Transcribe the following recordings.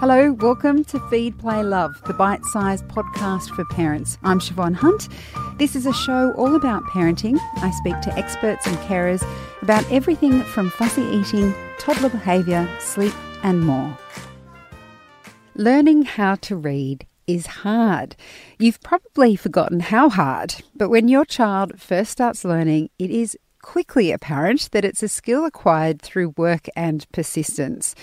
Hello, welcome to Feed, Play, Love, the bite sized podcast for parents. I'm Siobhan Hunt. This is a show all about parenting. I speak to experts and carers about everything from fussy eating, toddler behaviour, sleep, and more. Learning how to read is hard. You've probably forgotten how hard, but when your child first starts learning, it is quickly apparent that it's a skill acquired through work and persistence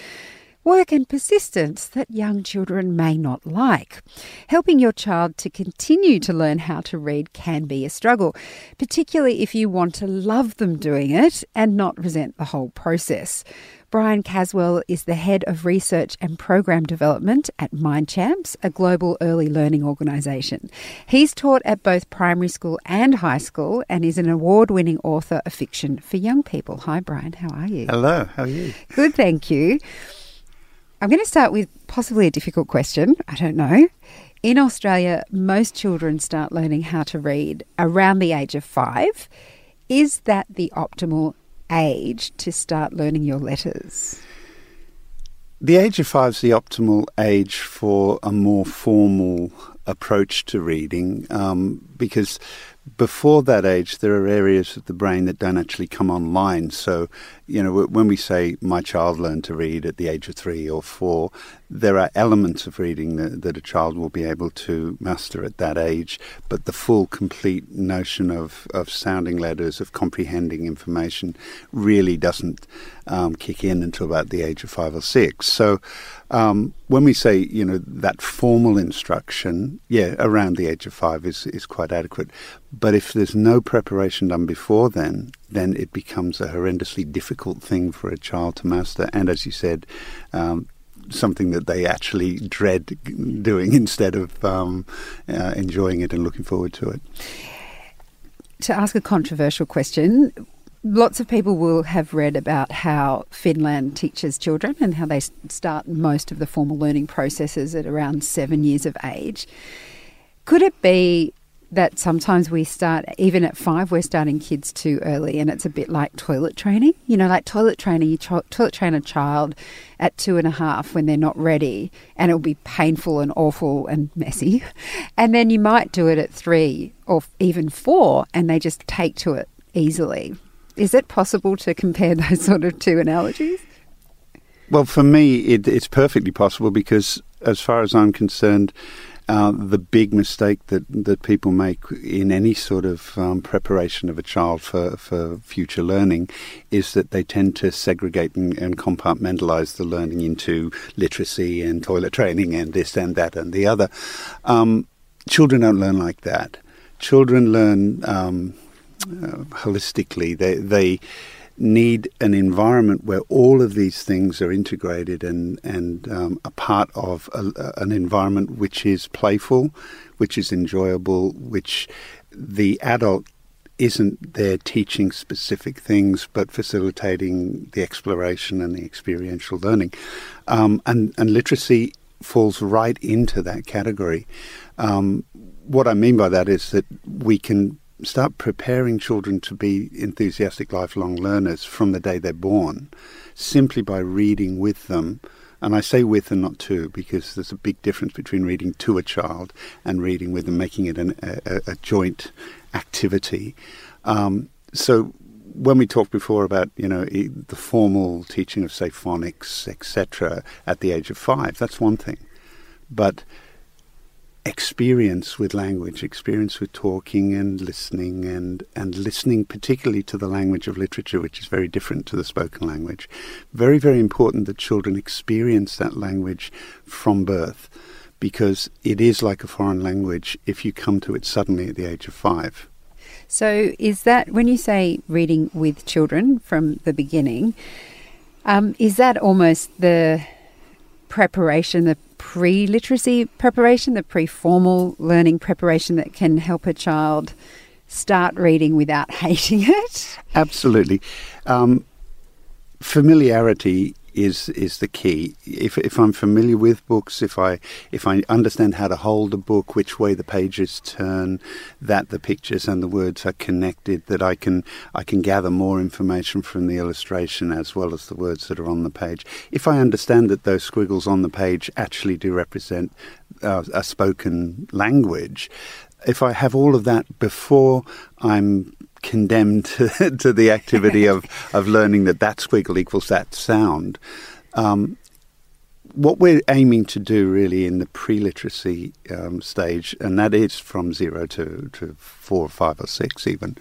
work and persistence that young children may not like. Helping your child to continue to learn how to read can be a struggle, particularly if you want to love them doing it and not resent the whole process. Brian Caswell is the head of research and program development at MindChamps, a global early learning organisation. He's taught at both primary school and high school and is an award winning author of fiction for young people. Hi, Brian. How are you? Hello. How are you? Good, thank you. I'm going to start with possibly a difficult question. I don't know. In Australia, most children start learning how to read around the age of five. Is that the optimal age to start learning your letters? The age of five is the optimal age for a more formal approach to reading um, because before that age, there are areas of the brain that don't actually come online. So, you know, when we say my child learned to read at the age of three or four, there are elements of reading that, that, a child will be able to master at that age, but the full, complete notion of, of sounding letters, of comprehending information, really doesn't um, kick in until about the age of five or six. So, um, when we say, you know, that formal instruction, yeah, around the age of five is, is quite adequate. But if there's no preparation done before then, then it becomes a horrendously difficult thing for a child to master. And as you said, um, something that they actually dread doing instead of um, uh, enjoying it and looking forward to it. To ask a controversial question, lots of people will have read about how Finland teaches children and how they start most of the formal learning processes at around seven years of age. Could it be that sometimes we start, even at five, we're starting kids too early, and it's a bit like toilet training. You know, like toilet training, you to- toilet train a child at two and a half when they're not ready, and it'll be painful and awful and messy. And then you might do it at three or even four, and they just take to it easily. Is it possible to compare those sort of two analogies? Well, for me, it, it's perfectly possible because, as far as I'm concerned, uh, the big mistake that, that people make in any sort of um, preparation of a child for, for future learning is that they tend to segregate and, and, compartmentalize the learning into literacy and toilet training and this and that and the other. Um, children don't learn like that. Children learn um, uh, holistically. They, they need an environment where all of these things are integrated and and um, a part of a, an environment which is playful, which is enjoyable, which the adult isn't there teaching specific things, but facilitating the exploration and the experiential learning, um, and and literacy falls right into that category. Um, what I mean by that is that we can start preparing children to be enthusiastic lifelong learners from the day they're born simply by reading with them. And I say with and not to because there's a big difference between reading to a child and reading with them, making it an, a, a, joint activity. Um, so when we talked before about you know the formal teaching of say phonics etc at the age of five, that's one thing, but experience with language, experience with talking and listening, and, and listening particularly to the language of literature, which is very different to the spoken language. Very, very important that children experience that language from birth because it is like a foreign language if you come to it suddenly at the age of five. So, is that when you say reading with children from the beginning, um, is that almost the preparation, the pre literacy preparation, the pre formal learning preparation that can help a child start reading without hating it? Absolutely. Um, familiarity is is the key. If if I'm familiar with books, if I if I understand how to hold a book, which way the pages turn, that the pictures and the words are connected, that I can I can gather more information from the illustration as well as the words that are on the page. If I understand that those squiggles on the page actually do represent uh, a spoken language, if I have all of that before I'm condemned to, to the activity of, of learning that that squiggle equals that sound, um, what we're aiming to do really in the pre-literacy um, stage, and that is from zero to, to four or five or six even,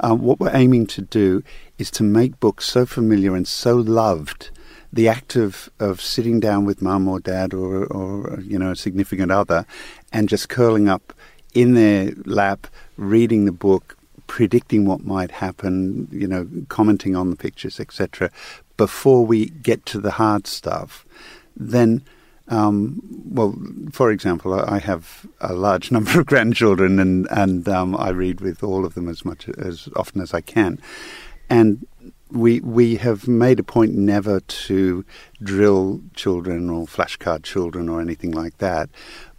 um, what we're aiming to do is to make books so familiar and so loved the act of, of sitting down with mum or dad or, or you know a significant other and just curling up in their lap, reading the book, predicting what might happen, you know, commenting on the pictures, etc., before we get to the hard stuff, then, um, well, for example, I have a large number of grandchildren, and and um, I read with all of them as much as often as I can, and we we have made a point never to drill children or flashcard children or anything like that,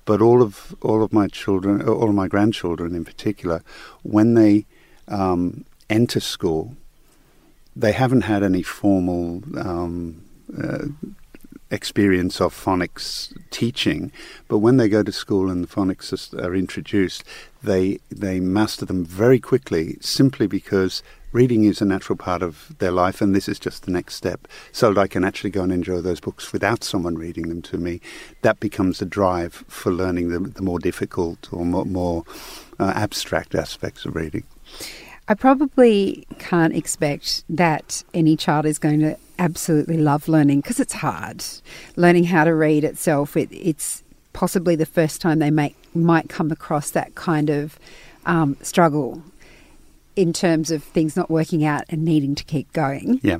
but all of all of my children, all of my grandchildren in particular, when they um, enter school, they haven't had any formal um, uh, experience of phonics teaching, but when they go to school and the phonics are introduced, they they master them very quickly, simply because reading is a natural part of their life, and this is just the next step. So that I can actually go and enjoy those books without someone reading them to me. That becomes a drive for learning the, the more difficult or more, more uh, abstract aspects of reading. I probably can't expect that any child is going to absolutely love learning because it's hard. Learning how to read itself, it, it's possibly the first time they make, might come across that kind of um, struggle in terms of things not working out and needing to keep going. Yeah.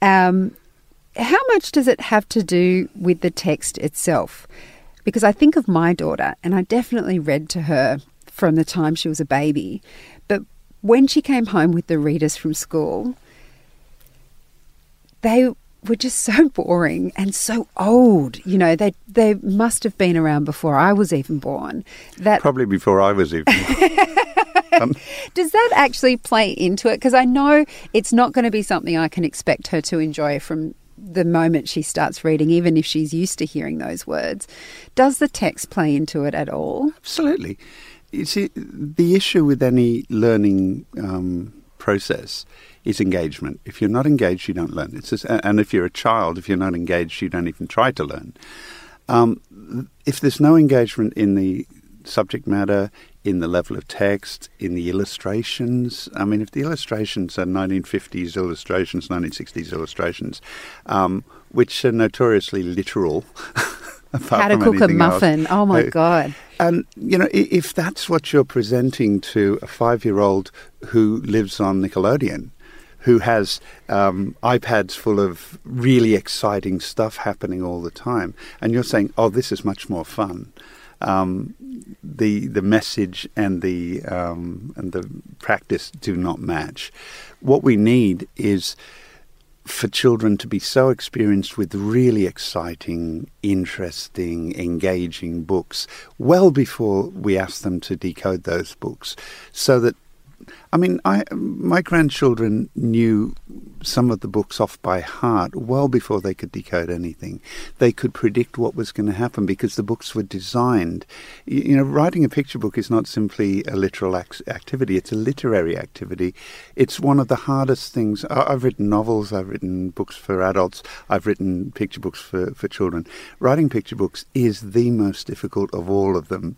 Um, how much does it have to do with the text itself? Because I think of my daughter, and I definitely read to her from the time she was a baby. When she came home with the readers from school, they were just so boring and so old. You know, they they must have been around before I was even born. That probably before I was even. um, Does that actually play into it? Because I know it's not going to be something I can expect her to enjoy from the moment she starts reading, even if she's used to hearing those words. Does the text play into it at all? Absolutely. You see, the issue with any learning um, process is engagement. If you're not engaged, you don't learn. It's just, and if you're a child, if you're not engaged, you don't even try to learn. Um, if there's no engagement in the subject matter, in the level of text, in the illustrations. I mean, if the illustrations are 1950s illustrations, 1960s illustrations, um, which are notoriously literal. How to cook a muffin. Else. Oh my uh, God. And, you know, if that's what you're presenting to a five year old who lives on Nickelodeon, who has um, iPads full of really exciting stuff happening all the time, and you're saying, oh, this is much more fun. Um, the the message and the um, and the practice do not match. What we need is for children to be so experienced with really exciting, interesting, engaging books well before we ask them to decode those books, so that I mean, I my grandchildren knew some of the books off by heart well before they could decode anything. They could predict what was going to happen because the books were designed. You know, writing a picture book is not simply a literal activity; it's a literary activity. It's one of the hardest things. I've written novels, I've written books for adults, I've written picture books for for children. Writing picture books is the most difficult of all of them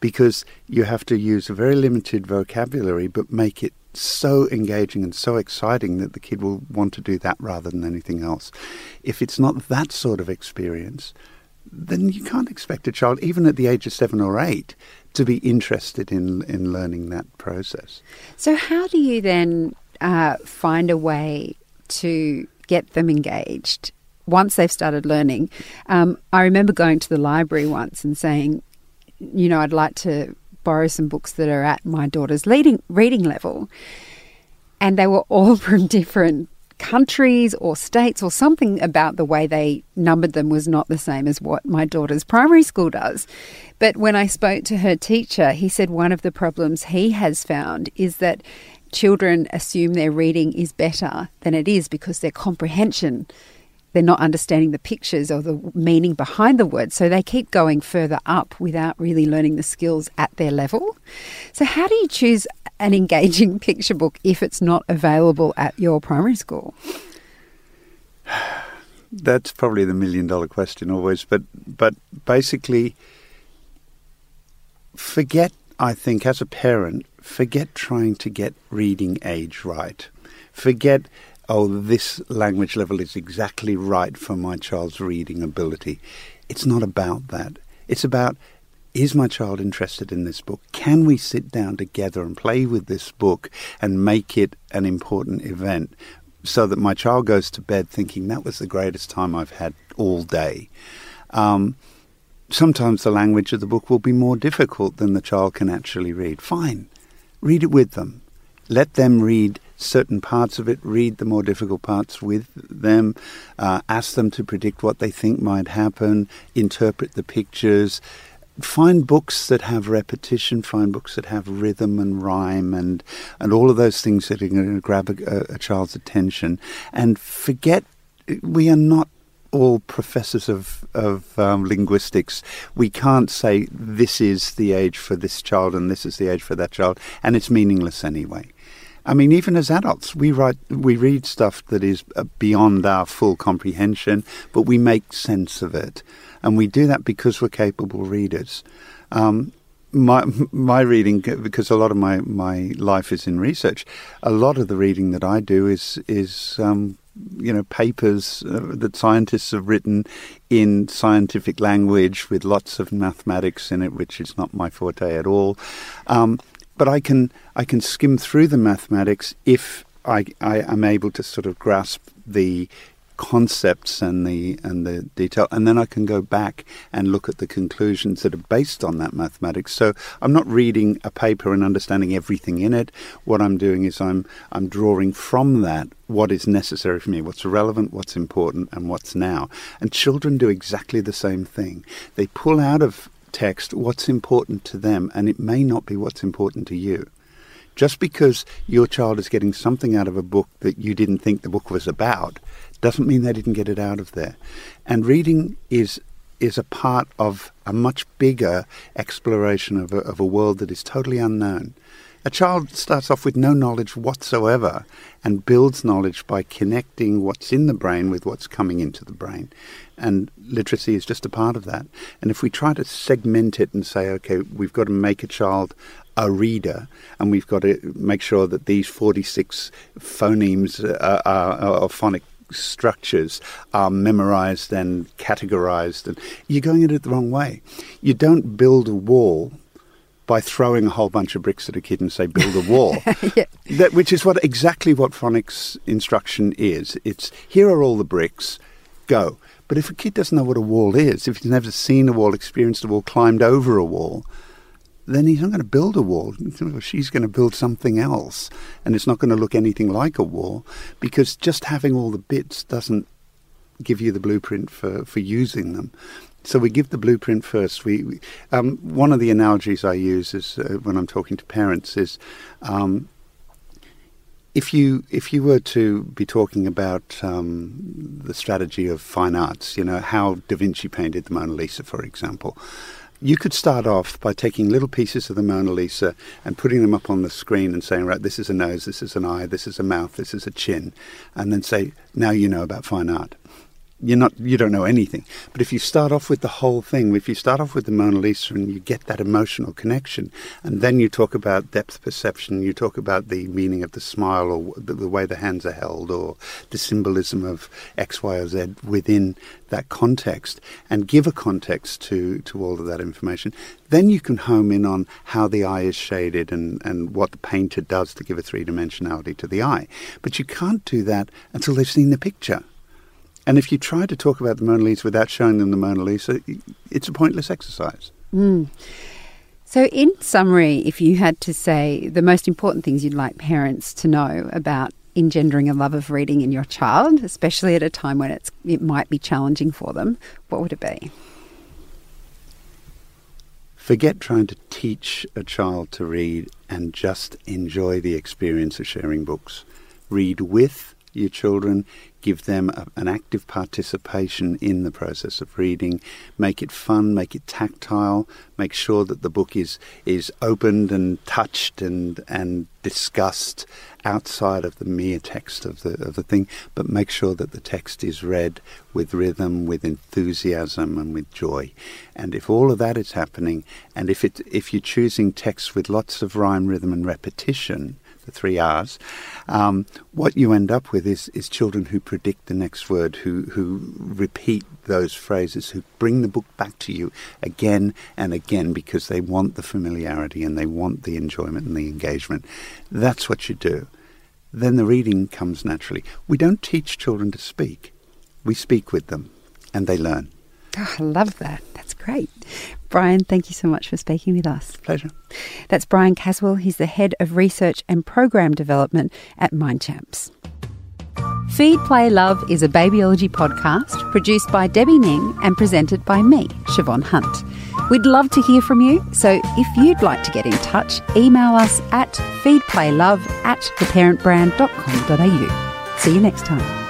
because you have to use a very limited vocabulary but make it so engaging and so exciting that the kid will want to do that rather than anything else. If it's not that sort of experience, then you can't expect a child, even at the age of seven or eight, to be interested in in learning that process. So, how do you then uh, find a way to get them engaged once they've started learning? Um, I remember going to the library once and saying, you know, I'd like to borrow some books that are at my daughter's leading, reading level. And they were all from different countries or states or something about the way they numbered them was not the same as what my daughter's primary school does. But when I spoke to her teacher, he said one of the problems he has found is that children assume their reading is better than it is because their comprehension they're not understanding the pictures or the meaning behind the words. So they keep going further up without really learning the skills at their level. So, how do you choose an engaging picture book if it's not available at your primary school? That's probably the million dollar question always. But, but basically, forget, I think, as a parent, forget trying to get reading age right. Forget oh, this language level is exactly right for my child's reading ability. It's not about that. It's about is my child interested in this book? Can we sit down together and play with this book and make it an important event so that my child goes to bed thinking that was the greatest time I've had all day? Um, sometimes the language of the book will be more difficult than the child can actually read. Fine, read it with them. Let them read certain parts of it, read the more difficult parts with them, uh, ask them to predict what they think might happen, interpret the pictures. Find books that have repetition, find books that have rhythm and rhyme and, and all of those things that are going to grab a, a child's attention. And forget, we are not all professors of of um, linguistics, we can't say this is the age for this child and this is the age for that child, and it's meaningless anyway. I mean, even as adults, we write, we read stuff that is uh, beyond our full comprehension, but we make sense of it, and we do that because we're capable readers. Um, my my reading, because a lot of my, my life is in research, a lot of the reading that I do is is um, you know papers uh, that scientists have written in scientific language with lots of mathematics in it, which is not my forte at all. Um, but I can I can skim through the mathematics if I, I am able to sort of grasp the concepts and the and the detail and then I can go back and look at the conclusions that are based on that mathematics. So I'm not reading a paper and understanding everything in it. What I'm doing is I'm I'm drawing from that what is necessary for me what's relevant what's important and what's now. And children do exactly the same thing. They pull out of text what's important to them, and it may not be what's important to you. Just because your child is getting something out of a book that you didn't think the book was about doesn't mean they didn't get it out of there. And reading is is a part of a much bigger exploration of a, of a world that is totally unknown. A child starts off with no knowledge whatsoever and builds knowledge by connecting what's in the brain with what's coming into the brain. And literacy is just a part of that. And if we try to segment it and say, okay, we've got to make a child a reader, and we've got to make sure that these 46 phonemes uh, are, are, are phonic structures are memorized and categorized, and you're going at it the wrong way. You don't build a wall by throwing a whole bunch of bricks at a kid and say build a wall. Yeah. that, which is what exactly what phonics instruction is. It's here are all the bricks go. But if a kid doesn't know what a wall is if he's never seen a wall experienced a wall climbed over a wall then he's not going to build a wall. She's going to build something else. And it's not going to look anything like a wall because just having all the bits doesn't give you the blueprint for, for using them so we give the blueprint first. We, we um, one of the analogies I use is uh, when I'm talking to parents is um, if you if you were to be talking about um, the strategy of fine arts, you know how Da Vinci painted the Mona Lisa, for example. You could start off by taking little pieces of the Mona Lisa and putting them up on the screen and saying, right, this is a nose, this is an eye, this is a mouth, this is a chin, and then say, now you know about fine art you're not you don't know anything. But if you start off with the whole thing, if you start off with the Mona Lisa and you get that emotional connection, and then you talk about depth perception, you talk about the meaning of the smile or the, the way the hands are held, or the symbolism of X, Y, or Z within that context, and give a context to to all of that information, then you can home in on how the eye is shaded and and what the painter does to give a three dimensionality to the eye. But you can't do that until they've seen the picture. And if you try to talk about the Mona Lisa without showing them the Mona Lisa, it's a pointless exercise. Mm. So, in summary, if you had to say the most important things you'd like parents to know about engendering a love of reading in your child, especially at a time when it's it might be challenging for them, what would it be? Forget trying to teach a child to read and just enjoy the experience of sharing books. Read with your children, give them a, an active participation in the process of reading, make it fun, make it tactile, make sure that the book is is opened and touched and and discussed outside of the mere text of the of the thing, but make sure that the text is read with rhythm, with enthusiasm, and with joy. And if all of that is happening, and if it if you're choosing texts with lots of rhyme, rhythm, and repetition, the three R's, um, what you end up with is, is children who predict the next word, who, who repeat those phrases, who bring the book back to you again and again because they want the familiarity and they want the enjoyment and the engagement. That's what you do. Then the reading comes naturally. We don't teach children to speak, we speak with them and they learn. Oh, I love that. That's great. Brian, thank you so much for speaking with us. Pleasure. That's Brian Caswell. He's the Head of Research and Program Development at MindChamps. Feed, Play, Love is a babyology podcast produced by Debbie Ning and presented by me, Siobhan Hunt. We'd love to hear from you, so if you'd like to get in touch, email us at feedplaylove at theparentbrand.com.au. See you next time.